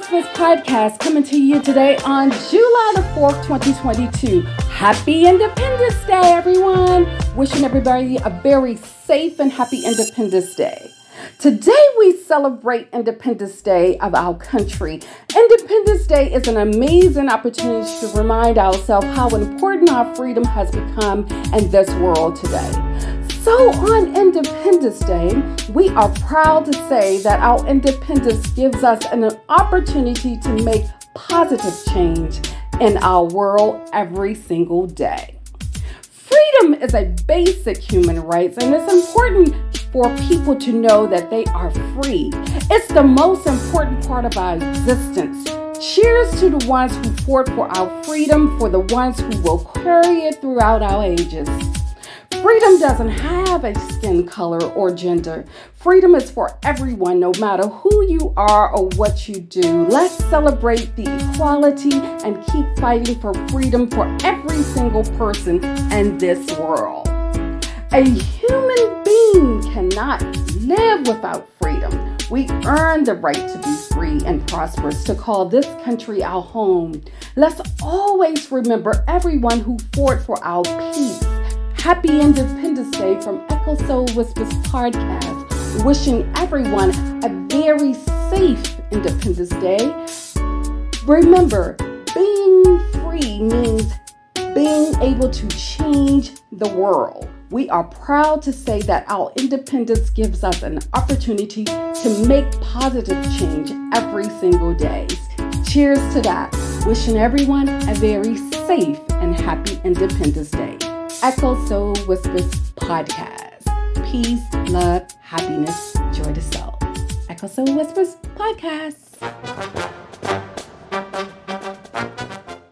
Whispers podcast coming to you today on July the 4th, 2022. Happy Independence Day, everyone! Wishing everybody a very safe and happy Independence Day. Today we celebrate Independence Day of our country. Independence Day is an amazing opportunity to remind ourselves how important our freedom has become in this world today. So, on Independence Day, we are proud to say that our independence gives us an opportunity to make positive change in our world every single day. Freedom is a basic human right, and it's important for people to know that they are free. It's the most important part of our existence. Cheers to the ones who fought for our freedom, for the ones who will carry it throughout our ages. Freedom doesn't have a skin color or gender. Freedom is for everyone, no matter who you are or what you do. Let's celebrate the equality and keep fighting for freedom for every single person in this world. A human being cannot live without freedom. We earn the right to be free and prosperous, to call this country our home. Let's always remember everyone who fought for our peace Happy Independence Day from Echo Soul Whispers podcast. Wishing everyone a very safe Independence Day. Remember, being free means being able to change the world. We are proud to say that our independence gives us an opportunity to make positive change every single day. Cheers to that. Wishing everyone a very safe and happy Independence Day. Echo Soul Whispers podcast. Peace, love, happiness, joy to soul. Echo Soul Whispers podcast.